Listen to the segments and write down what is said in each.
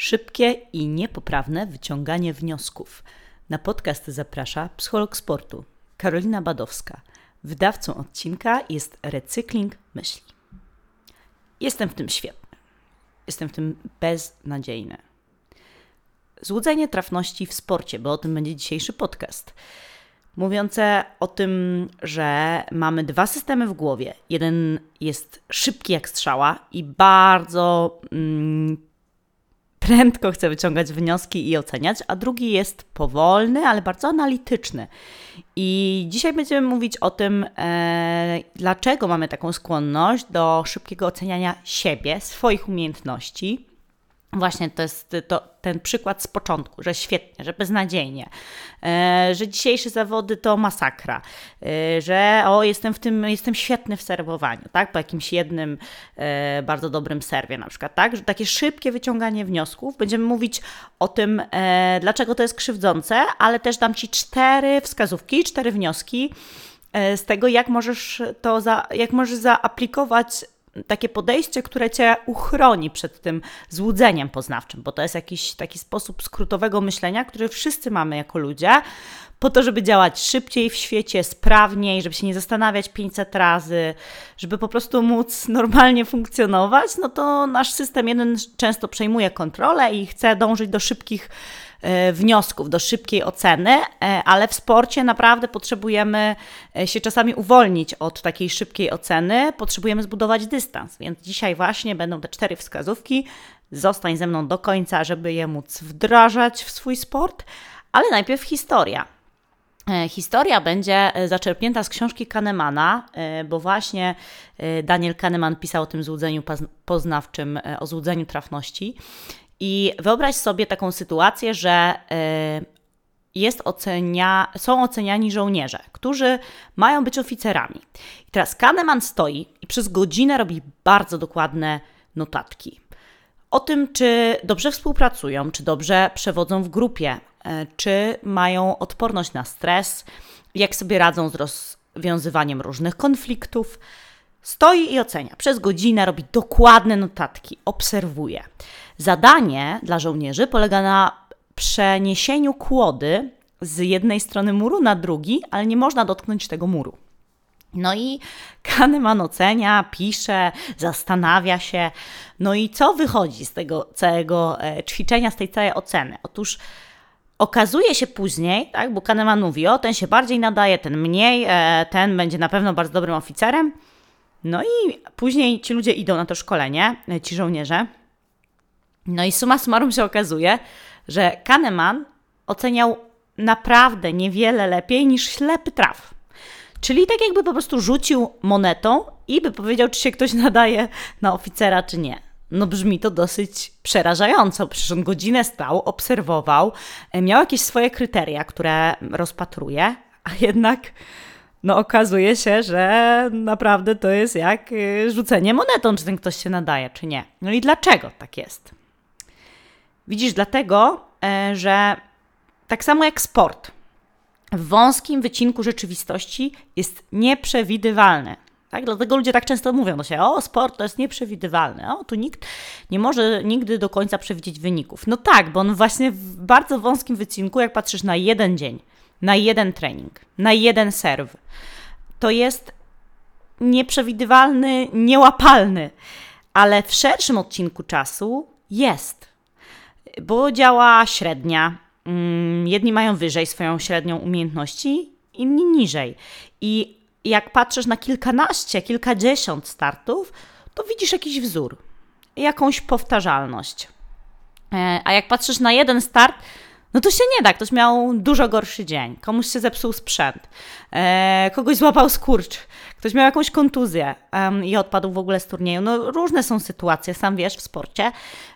Szybkie i niepoprawne wyciąganie wniosków. Na podcast zaprasza psycholog sportu Karolina Badowska. Wydawcą odcinka jest Recykling Myśli. Jestem w tym świetny. Jestem w tym beznadziejny. Złudzenie trafności w sporcie, bo o tym będzie dzisiejszy podcast. Mówiące o tym, że mamy dwa systemy w głowie. Jeden jest szybki jak strzała i bardzo mm, prędko chce wyciągać wnioski i oceniać, a drugi jest powolny, ale bardzo analityczny. I dzisiaj będziemy mówić o tym, e, dlaczego mamy taką skłonność do szybkiego oceniania siebie, swoich umiejętności Właśnie to jest to, ten przykład z początku, że świetnie, że beznadziejnie, e, że dzisiejsze zawody to masakra, e, że o, jestem w tym, jestem świetny w serwowaniu, tak, po jakimś jednym e, bardzo dobrym serwie na przykład, tak, że takie szybkie wyciąganie wniosków. Będziemy mówić o tym, dlaczego to jest krzywdzące, ale też dam Ci cztery wskazówki, cztery wnioski z tego, jak możesz to, za, jak możesz zaaplikować takie podejście, które cię uchroni przed tym złudzeniem poznawczym, bo to jest jakiś taki sposób skrótowego myślenia, który wszyscy mamy jako ludzie, po to, żeby działać szybciej w świecie, sprawniej, żeby się nie zastanawiać 500 razy, żeby po prostu móc normalnie funkcjonować, no to nasz system jeden często przejmuje kontrolę i chce dążyć do szybkich wniosków, do szybkiej oceny, e, ale w sporcie naprawdę potrzebujemy e, się czasami uwolnić od takiej szybkiej oceny, potrzebujemy zbudować dystans. Więc dzisiaj właśnie będą te cztery wskazówki. Zostań ze mną do końca, żeby je móc wdrażać w swój sport, ale najpierw historia. Historia będzie zaczerpnięta z książki Kahnemana, bo właśnie Daniel Kahneman pisał o tym złudzeniu poznawczym, o złudzeniu trafności. I wyobraź sobie taką sytuację, że y, jest ocenia, są oceniani żołnierze, którzy mają być oficerami. I teraz Kahneman stoi i przez godzinę robi bardzo dokładne notatki. O tym, czy dobrze współpracują, czy dobrze przewodzą w grupie, y, czy mają odporność na stres, jak sobie radzą z rozwiązywaniem różnych konfliktów. Stoi i ocenia. Przez godzinę robi dokładne notatki, obserwuje. Zadanie dla żołnierzy polega na przeniesieniu kłody z jednej strony muru na drugi, ale nie można dotknąć tego muru. No i Kahneman ocenia, pisze, zastanawia się. No i co wychodzi z tego całego e, ćwiczenia, z tej całej oceny? Otóż okazuje się później, tak, bo Kahneman mówi, o ten się bardziej nadaje, ten mniej, e, ten będzie na pewno bardzo dobrym oficerem. No i później ci ludzie idą na to szkolenie, ci żołnierze, no i suma summarum się okazuje, że Kahneman oceniał naprawdę niewiele lepiej niż ślepy traf. Czyli tak jakby po prostu rzucił monetą i by powiedział, czy się ktoś nadaje na oficera, czy nie. No brzmi to dosyć przerażająco. Przecież on godzinę stał, obserwował, miał jakieś swoje kryteria, które rozpatruje, a jednak no okazuje się, że naprawdę to jest jak e, rzucenie monetą, czy ten ktoś się nadaje, czy nie. No i dlaczego tak jest? Widzisz, dlatego, e, że tak samo jak sport, w wąskim wycinku rzeczywistości jest nieprzewidywalny. Tak? Dlatego ludzie tak często mówią do siebie, o sport to jest nieprzewidywalny, o tu nikt nie może nigdy do końca przewidzieć wyników. No tak, bo on właśnie w bardzo wąskim wycinku, jak patrzysz na jeden dzień, na jeden trening, na jeden serw, to jest nieprzewidywalny, niełapalny, ale w szerszym odcinku czasu jest bo działa średnia. Mm, jedni mają wyżej swoją średnią umiejętności, inni niżej. I jak patrzysz na kilkanaście, kilkadziesiąt startów, to widzisz jakiś wzór, jakąś powtarzalność. E, a jak patrzysz na jeden start, no to się nie da. Ktoś miał dużo gorszy dzień, komuś się zepsuł sprzęt, e, kogoś złapał skurcz, ktoś miał jakąś kontuzję um, i odpadł w ogóle z turnieju. No różne są sytuacje, sam wiesz, w sporcie,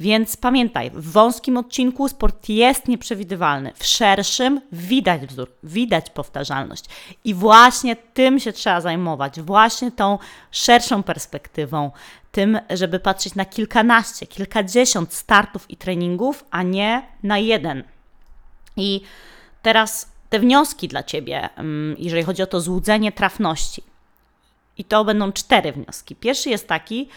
więc pamiętaj, w wąskim odcinku sport jest nieprzewidywalny, w szerszym widać wzór, widać powtarzalność i właśnie tym się trzeba zajmować, właśnie tą szerszą perspektywą, tym, żeby patrzeć na kilkanaście, kilkadziesiąt startów i treningów, a nie na jeden. I teraz te wnioski dla Ciebie, mm, jeżeli chodzi o to złudzenie trafności. I to będą cztery wnioski. Pierwszy jest taki,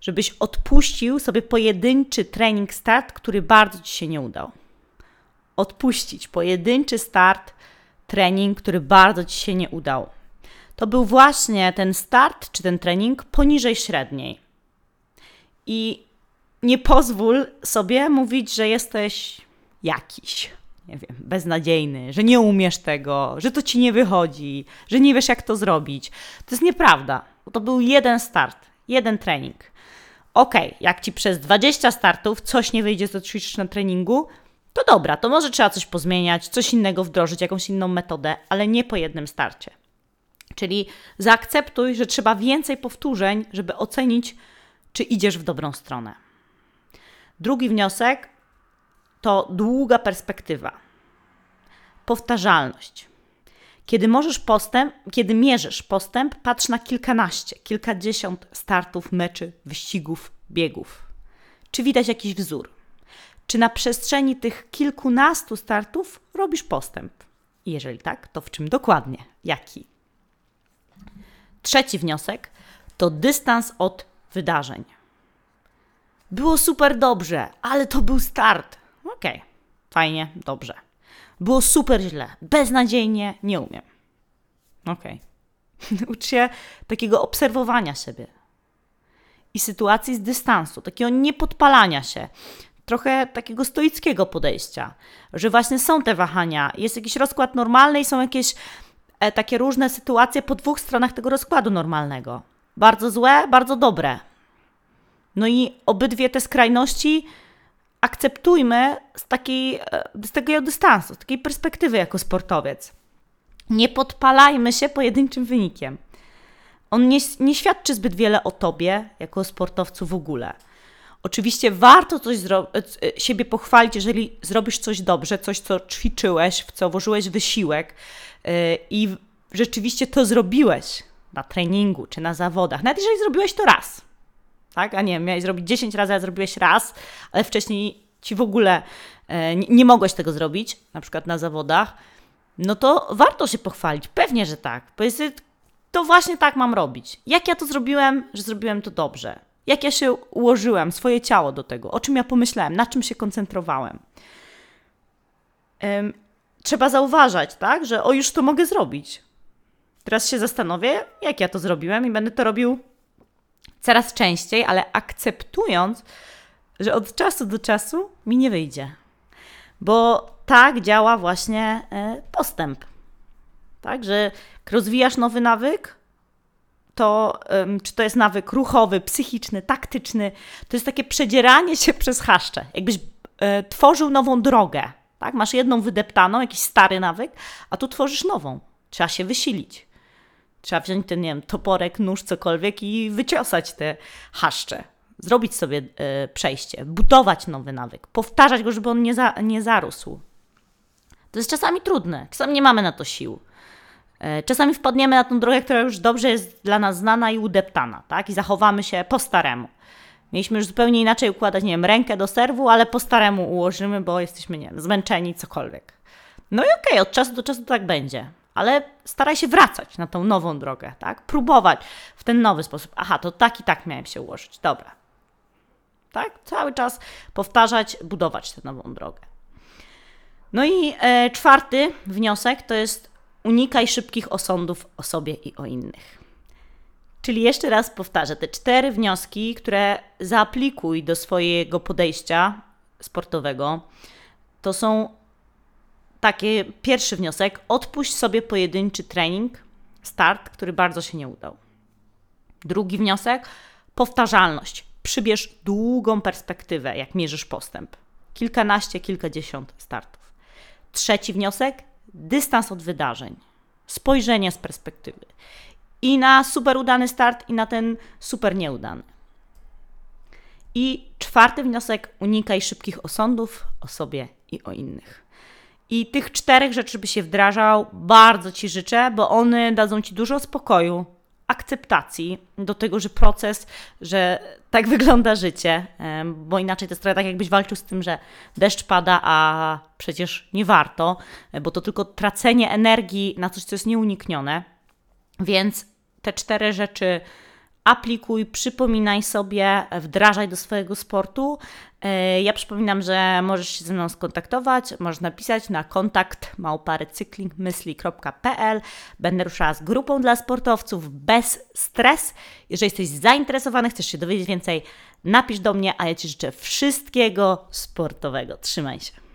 żebyś odpuścił sobie pojedynczy trening start, który bardzo ci się nie udał. Odpuścić pojedynczy start, trening, który bardzo ci się nie udał. To był właśnie ten start czy ten trening poniżej średniej. I nie pozwól sobie mówić, że jesteś jakiś, nie wiem, beznadziejny, że nie umiesz tego, że to ci nie wychodzi, że nie wiesz, jak to zrobić. To jest nieprawda. To był jeden start, jeden trening. Ok, jak ci przez 20 startów coś nie wyjdzie, co ćwiczysz na treningu, to dobra, to może trzeba coś pozmieniać, coś innego wdrożyć, jakąś inną metodę, ale nie po jednym starcie. Czyli zaakceptuj, że trzeba więcej powtórzeń, żeby ocenić, czy idziesz w dobrą stronę. Drugi wniosek to długa perspektywa. Powtarzalność. Kiedy możesz postęp, kiedy mierzysz postęp, patrz na kilkanaście, kilkadziesiąt startów, meczy, wyścigów, biegów. Czy widać jakiś wzór? Czy na przestrzeni tych kilkunastu startów robisz postęp? Jeżeli tak, to w czym dokładnie? Jaki? Trzeci wniosek to dystans od wydarzeń. Było super dobrze, ale to był start. Okej, okay. fajnie, dobrze. Było super źle, beznadziejnie, nie umiem. Okej. Okay. Ucz się takiego obserwowania siebie i sytuacji z dystansu, takiego niepodpalania się, trochę takiego stoickiego podejścia, że właśnie są te wahania, jest jakiś rozkład normalny i są jakieś e, takie różne sytuacje po dwóch stronach tego rozkładu normalnego. Bardzo złe, bardzo dobre. No i obydwie te skrajności akceptujmy z, takiej, e, z takiego dystansu, z takiej perspektywy jako sportowiec. Nie podpalajmy się pojedynczym wynikiem. On nie, nie świadczy zbyt wiele o tobie jako sportowcu w ogóle. Oczywiście warto coś e, e, siebie pochwalić, jeżeli zrobisz coś dobrze, coś, co ćwiczyłeś, w co włożyłeś wysiłek yy, i rzeczywiście to zrobiłeś na treningu czy na zawodach. Nawet jeżeli zrobiłeś to raz, tak? A nie, miałeś zrobić 10 razy, a zrobiłeś raz, ale wcześniej ci w ogóle yy, nie, nie mogłeś tego zrobić, na przykład na zawodach, no to warto się pochwalić. Pewnie, że tak. Powiedz, to właśnie tak mam robić. Jak ja to zrobiłem, że zrobiłem to dobrze jak ja się ułożyłem, swoje ciało do tego, o czym ja pomyślałem, na czym się koncentrowałem. Trzeba zauważać, tak, że o już to mogę zrobić. Teraz się zastanowię, jak ja to zrobiłem i będę to robił coraz częściej, ale akceptując, że od czasu do czasu mi nie wyjdzie. Bo tak działa właśnie e, postęp. Tak, że rozwijasz nowy nawyk, to czy to jest nawyk ruchowy, psychiczny, taktyczny, to jest takie przedzieranie się przez chaszcze. Jakbyś e, tworzył nową drogę. Tak? Masz jedną wydeptaną, jakiś stary nawyk, a tu tworzysz nową. Trzeba się wysilić. Trzeba wziąć ten, nie wiem, toporek, nóż, cokolwiek i wyciosać te chaszcze. Zrobić sobie e, przejście, budować nowy nawyk, powtarzać go, żeby on nie, za, nie zarósł. To jest czasami trudne, czasami nie mamy na to sił. E, czasami wpadniemy na tą drogę, która już dobrze jest dla nas znana i udeptana, tak? I zachowamy się po staremu. Mieliśmy już zupełnie inaczej układać, nie wiem, rękę do serwu, ale po staremu ułożymy, bo jesteśmy, nie wiem, zmęczeni, cokolwiek. No i okej, okay, od czasu do czasu tak będzie, ale staraj się wracać na tą nową drogę, tak? Próbować w ten nowy sposób. Aha, to tak i tak miałem się ułożyć, dobra. Tak? Cały czas powtarzać, budować tę nową drogę. No i e, czwarty wniosek to jest Unikaj szybkich osądów o sobie i o innych. Czyli jeszcze raz powtarzę, te cztery wnioski, które zaaplikuj do swojego podejścia sportowego, to są takie pierwszy wniosek: odpuść sobie pojedynczy trening, start, który bardzo się nie udał. Drugi wniosek: powtarzalność. Przybierz długą perspektywę, jak mierzysz postęp. Kilkanaście, kilkadziesiąt startów. Trzeci wniosek: dystans od wydarzeń, spojrzenie z perspektywy. I na super udany start, i na ten super nieudany. I czwarty wniosek: unikaj szybkich osądów o sobie i o innych. I tych czterech rzeczy by się wdrażał, bardzo Ci życzę, bo one dadzą Ci dużo spokoju, akceptacji do tego, że proces, że tak wygląda życie, bo inaczej to jest trochę tak, jakbyś walczył z tym, że deszcz pada, a przecież nie warto, bo to tylko tracenie energii na coś, co jest nieuniknione. Więc te cztery rzeczy aplikuj, przypominaj sobie, wdrażaj do swojego sportu. E, ja przypominam, że możesz się ze mną skontaktować, możesz napisać na kontakt małparecyklingmyśli.pl. Będę ruszała z grupą dla sportowców bez stres. Jeżeli jesteś zainteresowany, chcesz się dowiedzieć więcej, napisz do mnie, a ja Ci życzę wszystkiego sportowego. Trzymaj się.